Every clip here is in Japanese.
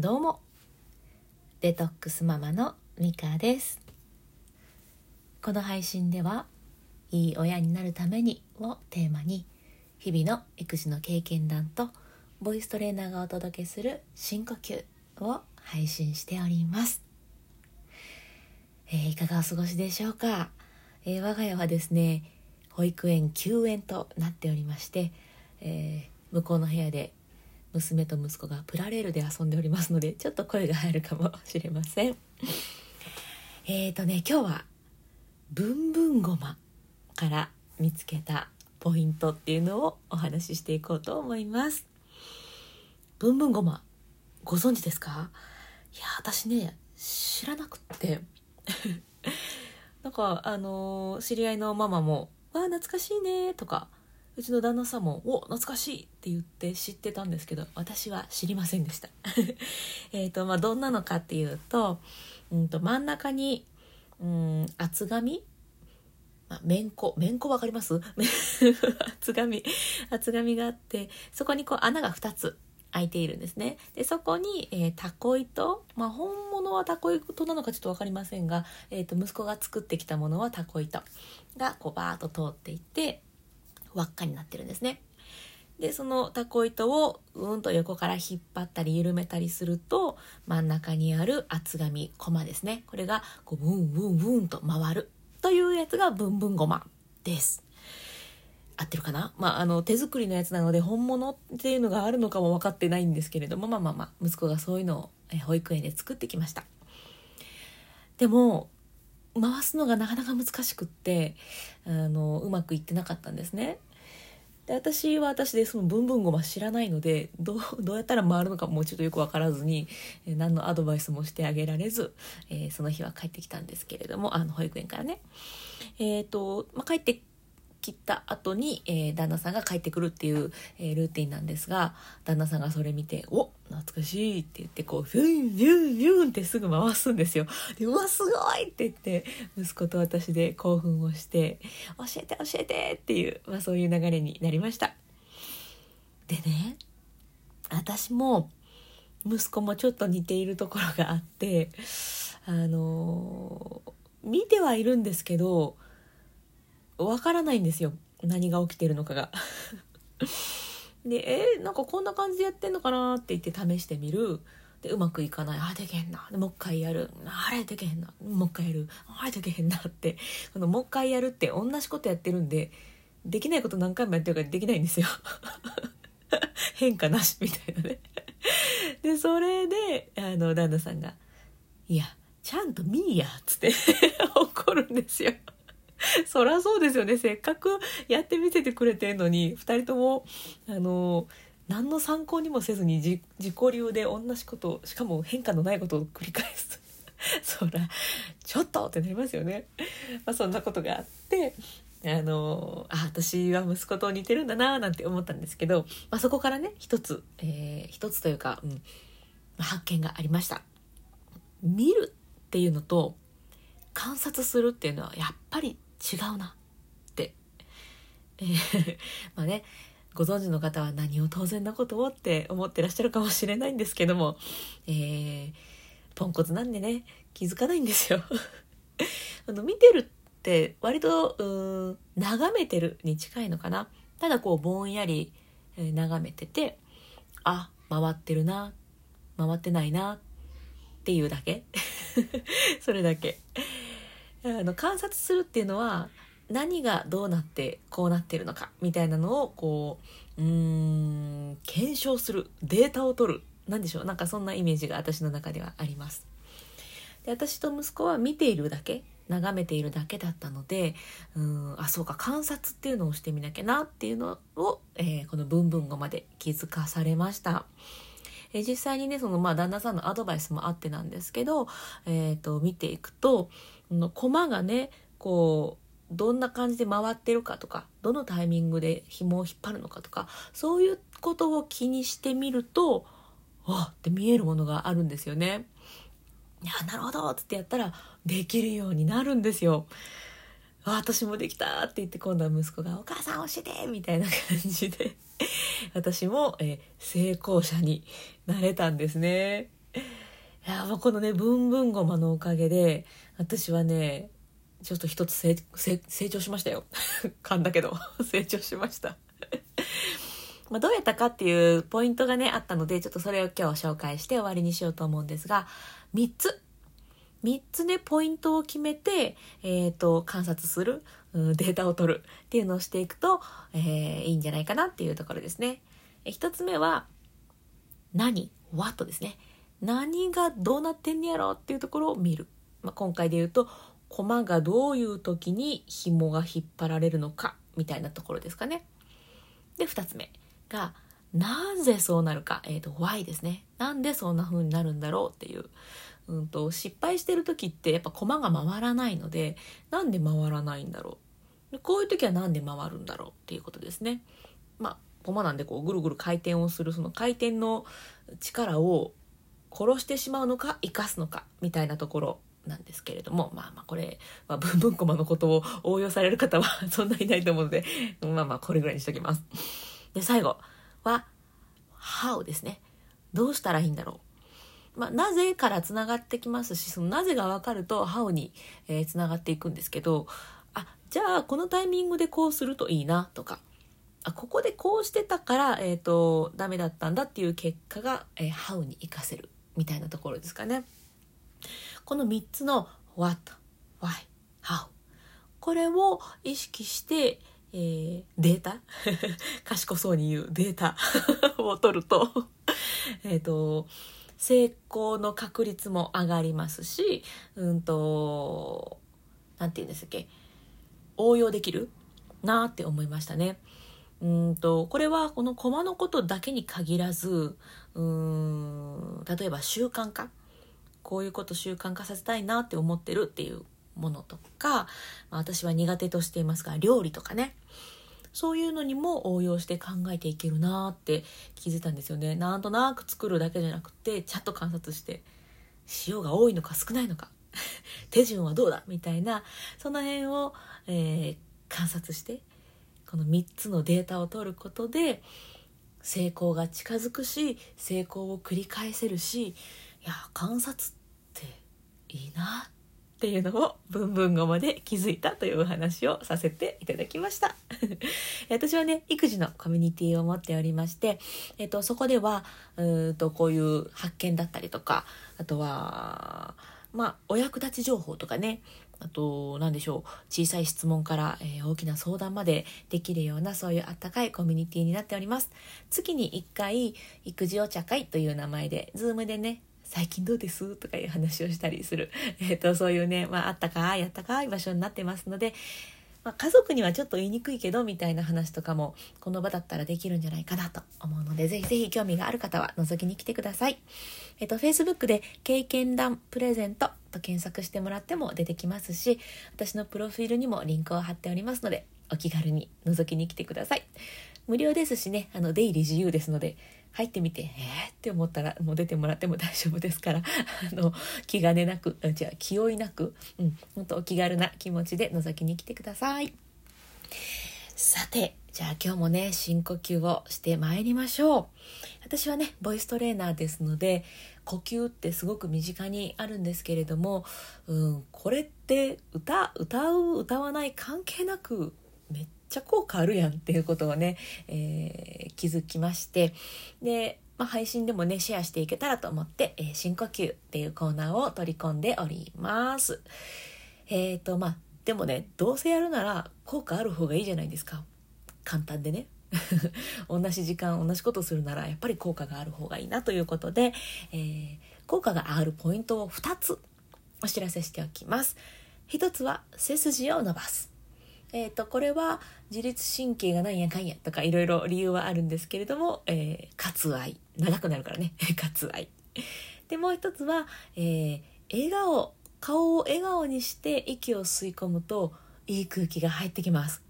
どうも。デトックスママのミカです。この配信ではいい親になるためにをテーマに日々の育児の経験談とボイストレーナーがお届けする深呼吸を配信しております、えー、いかがお過ごしでしょうか、えー、我が家はですね保育園休園となっておりまして、えー、向こうの部屋で娘と息子がプラレールで遊んでおりますのでちょっと声が入るかもしれません。えーとね今日はブンブンごまから見つけたポイントっていうのをお話ししていこうと思います。ブンブンごまご存知ですか？いや私ね知らなくって。なんかあのー、知り合いのママも「わあ懐かしいね」とかうちの旦那さんも「お懐かしい!」って言って知ってたんですけど私は知りませんでした。えとまあどんなのかっていうと,、うんと真ん中に、うん、厚紙？まあ、めんこ、めんこわかります？厚紙、厚紙があって、そこにこう穴が2つ開いているんですね。で、そこに、えー、タコ糸、まあ、本物はタコ糸なのかちょっとわかりませんが、えっ、ー、と、息子が作ってきたものはタコ糸がこうバーッと通っていて、輪っかになってるんですね。でそのタコ糸をうんと横から引っ張ったり緩めたりすると真ん中にある厚紙コマですねこれがこうブンブンブンと回るというやつがブンブンゴマです合ってるかな？まああの手作りのやつなので本物っていうのがあるのかも分かってないんですけれどもまあまあまあ息子がそういうのを保育園で作ってきましたでも回すのがなかなか難しくってあのうまくいってなかったんですね。で私は私でそのブンブンゴマ知らないのでどう どうやったら回るのかもうちょっとよく分からずに、え何のアドバイスもしてあげられず、えー、その日は帰ってきたんですけれどもあの保育園からね。えーとまあ、帰って切った後に、えー、旦那さんが帰ってくるっていう、えー、ルーティンなんですが旦那さんがそれ見て「お懐かしい」って言ってこうフュンフュンフュンってすぐ回すんですよ。でうわすごいって言って息子と私で興奮をして「教えて教えて」っていう、まあ、そういう流れになりました。でね私も息子もちょっと似ているところがあってあのー、見てはいるんですけどわからないんですよ。何が起きてるのかが。でえー、なんかこんな感じでやってんのかなって言って試してみる。でうまくいかない。あできへんな。もう一回やる。あれできへんな。もう一回やる。あれできへんなって。このもう一回やるって同じことやってるんでできないこと何回もやってるからできないんですよ。変化なしみたいなね。でそれであの旦那さんが「いやちゃんと見いや」っつって 怒るんですよ。そりゃそうですよねせっかくやってみせてくれてんのに2人ともあの何の参考にもせずに自己流で同じことしかも変化のないことを繰り返す そらちょっとってなりますよね。まあ、そんなことがあってあのあ私は息子と似てるんだななんて思ったんですけど、まあ、そこからね一つ、えー、一つというか、うん、発見がありました。見るっていうのと観察するっていうのはやっぱり違うなって、えー、まあねご存知の方は何を当然なことをって思ってらっしゃるかもしれないんですけども、えー、ポンコツなんでね気づかないんですよ。あの見てるって割とうん眺めてるに近いのかな。ただこうぼんやり、眺めててあ回ってるな回ってないなっていうだけ。それだけ。あの観察するっていうのは何がどうなってこうなってるのかみたいなのをこううん検証するデータを取る何でしょうなんかそんなイメージが私の中ではあります。で私と息子は見ているだけ眺めているだけだったのでうんあそうか観察っていうのをしてみなきゃなっていうのを、えー、この「ブンブン語」まで気づかされました。実際にねそのまあ旦那さんのアドバイスもあってなんですけど、えーと、見ていくとの駒がねこうどんな感じで回ってるかとかどのタイミングで紐を引っ張るのかとかそういうことを気にしてみるとあって見えるものがあるんですよね。いやなるほどっつってやったらできるようになるんですよ。私もできたって言って今度は息子が「お母さん教えて!」みたいな感じで私も、え成功者になれたんですね。いやこのねブンブンごまのおかげで私はねちょっと一つ成長しましたよ 噛んだけど 成長しました まどうやったかっていうポイントがねあったのでちょっとそれを今日紹介して終わりにしようと思うんですが3つ3つでポイントを決めて、えーと、観察する、うん、データを取るっていうのをしていくと、えー、いいんじゃないかなっていうところですね。1つ目は何 ?what ですね。何がどうなってんねやろっていうところを見る。まあ、今回で言うと駒がどういう時に紐が引っ張られるのかみたいなところですかね。で2つ目がなぜそうなるか、えーと、why ですね。なんでそんな風になるんだろうっていう。うんと、失敗してる時ってやっぱ駒が回らないのでなんで回らないんだろうでこういう時は何で回るんだろうっていうことですね。まあ駒なんでこうぐるぐる回転をするその回転の力を殺してしまうのか生かすのかみたいなところなんですけれどもまあまあこれ、まあ、ブンブンコマのことを応用される方はそんないないと思うのでまあまあこれぐらいにしときます。で最後は How ですね。どうしたらいいんだろう。まあ、なぜからつながってきますしそのなぜが分かると How に、えー、つながっていくんですけどあじゃあこのタイミングでこうするといいなとかあここでこうしてたから、えーと、ダメだったんだっていう結果が、えー、How に活かせるみたいなところですかね。この3つの What, Why, How これを意識してえー、データ？賢そうに言うデータ？を取るとえっと成功の確率も上がりますしうんと何て言うんですっけ？応用できるなって思いましたね。うんとこれはこの駒のことだけに限らずうん例えば習慣化こういうこと習慣化させたいなって思ってるっていうものとか、まあ、私は苦手としていますが料理とかね。そういうのにも応用して考えていけるなって気づいたんですよね。なんとなく作るだけじゃなくてちゃんと観察して塩が多いのか少ないのか 手順はどうだみたいなその辺を、えー、観察してこの3つのデータを取ることで成功が近づくし成功を繰り返せるしいや観察っていいなっていうのをブンブン語まで気づいたというお話をさせていただきました。私はね育児のコミュニティを持っておりまして、えっと、そこではうとこういう発見だったりとかあとはまあお役立ち情報とかねあと何でしょう小さい質問から、えー、大きな相談までできるようなそういうあったかいコミュニティになっております。月に1回育児お茶会という名前で Zoom でね最近どうです？とかいう話をしたりする、えーと、そういうね、まあ、あったかいあったかい場所になってますので、まあ、家族にはちょっと言いにくいけどみたいな話とかもこの場だったらできるんじゃないかなと思うのでぜひぜひ興味がある方は覗きに来てください。えっ、と Facebook で経験談プレゼントと検索してもらっても出てきますし私のプロフィールにもリンクを貼っておりますのでお気軽に覗きに来てください。無料ですしねあの出入り自由ですので入ってみてえー、って思ったらもう出てもらっても大丈夫ですから あの気兼ねなくじゃあ気負いなく、うん、ほんとお気軽な気持ちで覗きに来てください。さてじゃあ今日もね深呼吸をしてまいりましょう私はねボイストレーナーですので呼吸ってすごく身近にあるんですけれども、うん、これって歌歌う歌わない関係なくめっちゃ効果あるやんっていうことをね、えー、気づきましてで、まあ、配信でもねシェアしていけたらと思って「えー、深呼吸」っていうコーナーを取り込んでおります。えーとまあでもねどうせやるなら効果ある方がいいじゃないですか簡単でね 同じ時間同じことするならやっぱり効果がある方がいいなということで、えー、効果があるポイントを2つお知らせしておきます。1つは背筋を伸ばす。えーと、これは自律神経がなんやかんやとかいろいろ理由はあるんですけれども、えー、割愛。長くなるからね。割愛。でもう一つは、えー、笑顔。顔を笑顔にして息を吸い込むといい空気が入ってきます。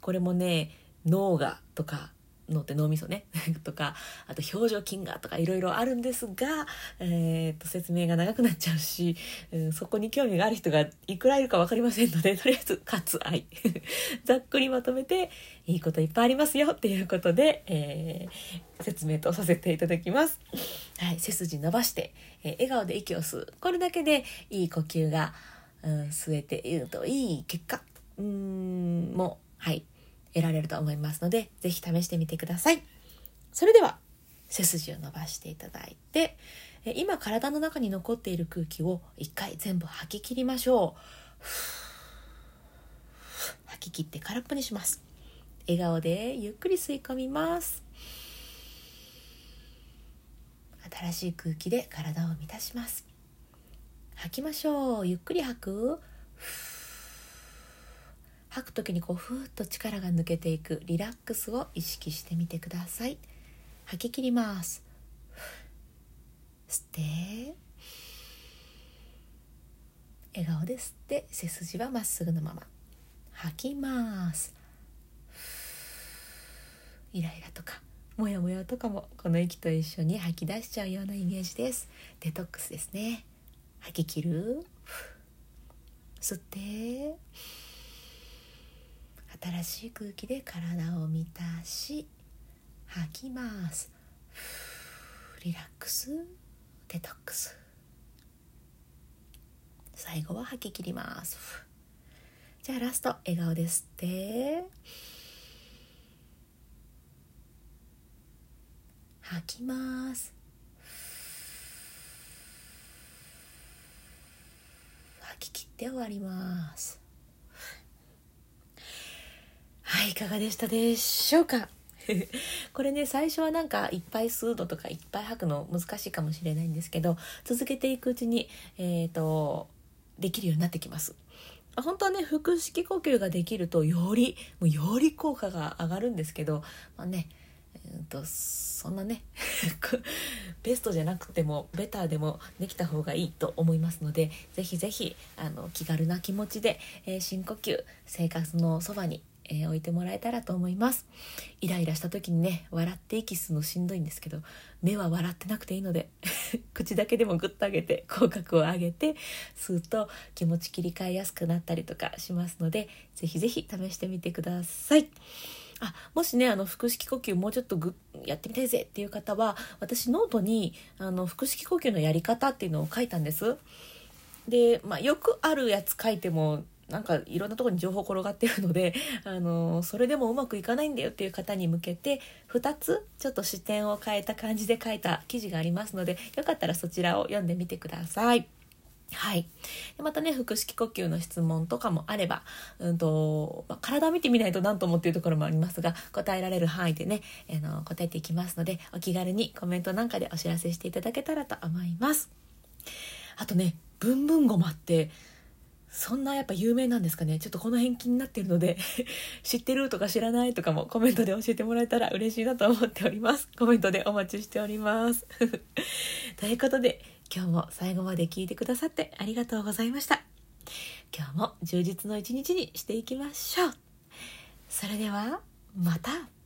これもね脳がとか脳って脳みそね。とかあと表情筋がとかいろいろあるんですが、えー、と説明が長くなっちゃうし、うん、そこに興味がある人がいくらいるか分かりませんので とりあえず「割愛」ざっくりまとめていいこといっぱいありますよっていうことで、えー、説明とさせていただきます。はい、背筋伸ばして、えー笑顔で息を吸う。これだけでいい呼吸が、うん、吸えているといい結果うんもはい。得られると思いますので是非試してみてください。それでは背筋を伸ばしていただいてえ今体の中に残っている空気を一回全部吐き切りましょう。吐き切って空っぽにします。笑顔でゆっくり吸い込みます。新しい空気で体を満たします。吐きましょう。ゆっくり吐く。吐く時にこうふーっと力が抜けていくリラックスを意識してみてください。吐き切ります。吸って。笑顔で吸って背筋はまっすぐのまま。吐きます。イライラとかモヤモヤとかもこの息と一緒に吐き出しちゃうようなイメージです。デトックスですね。吐き切る。吸って。新しい空気で体を満たし吐きます。リラックス。デトックス。最後は吐き切ります。じゃあラスト笑顔で吸って。吐きます。吐き切って終わります。はいいかがでしたでしょうか？これね最初はなんかいっぱい吸うのとかいっぱい吐くの難しいかもしれないんですけど続けていくうちにえっ、とできるようになってきます。本当はね腹式呼吸ができるとよりもうより効果が上がるんですけどまあねうんとそんなね ベストじゃなくてもベターでもできた方がいいと思いますのでぜひぜひあの気軽な気持ちで、えー深呼吸生活のそばに、えー置いてもらえたらと思いますイライラした時にね笑って息するのしんどいんですけど目は笑ってなくていいので 口だけでもグッと上げて口角を上げて吸うと気持ち切り替えやすくなったりとかしますのでぜひぜひ試してみてください。あもしねあの腹式呼吸もうちょっとぐやってみたいぜっていう方は私ノートにあの腹式呼吸のやり方っていうのを書いたんです。で、まあ、よくあるやつ書いてもなんかいろんなとこに情報転がってるので あのそれでもうまくいかないんだよっていう方に向けて2つちょっと視点を変えた感じで書いた記事がありますのでよかったらそちらを読んでみてください。はい、でまたね腹式呼吸の質問とかもあれば、うんとまあ体を見てみないと何ともっていうところもありますが答えられる範囲でね、あの答えていきますのでお気軽にコメントなんかでお知らせしていただけたらと思います。あとねブンブンゴマってそんなやっぱ有名なんですかね？ちょっとこの辺気になってるので 知ってるとか知らないとかもコメントで教えてもらえたら嬉しいなと思っております。コメントでお待ちしております。ということで今日も最後まで聞いてくださってありがとうございました。今日も充実の一日にしていきましょう。それではまた。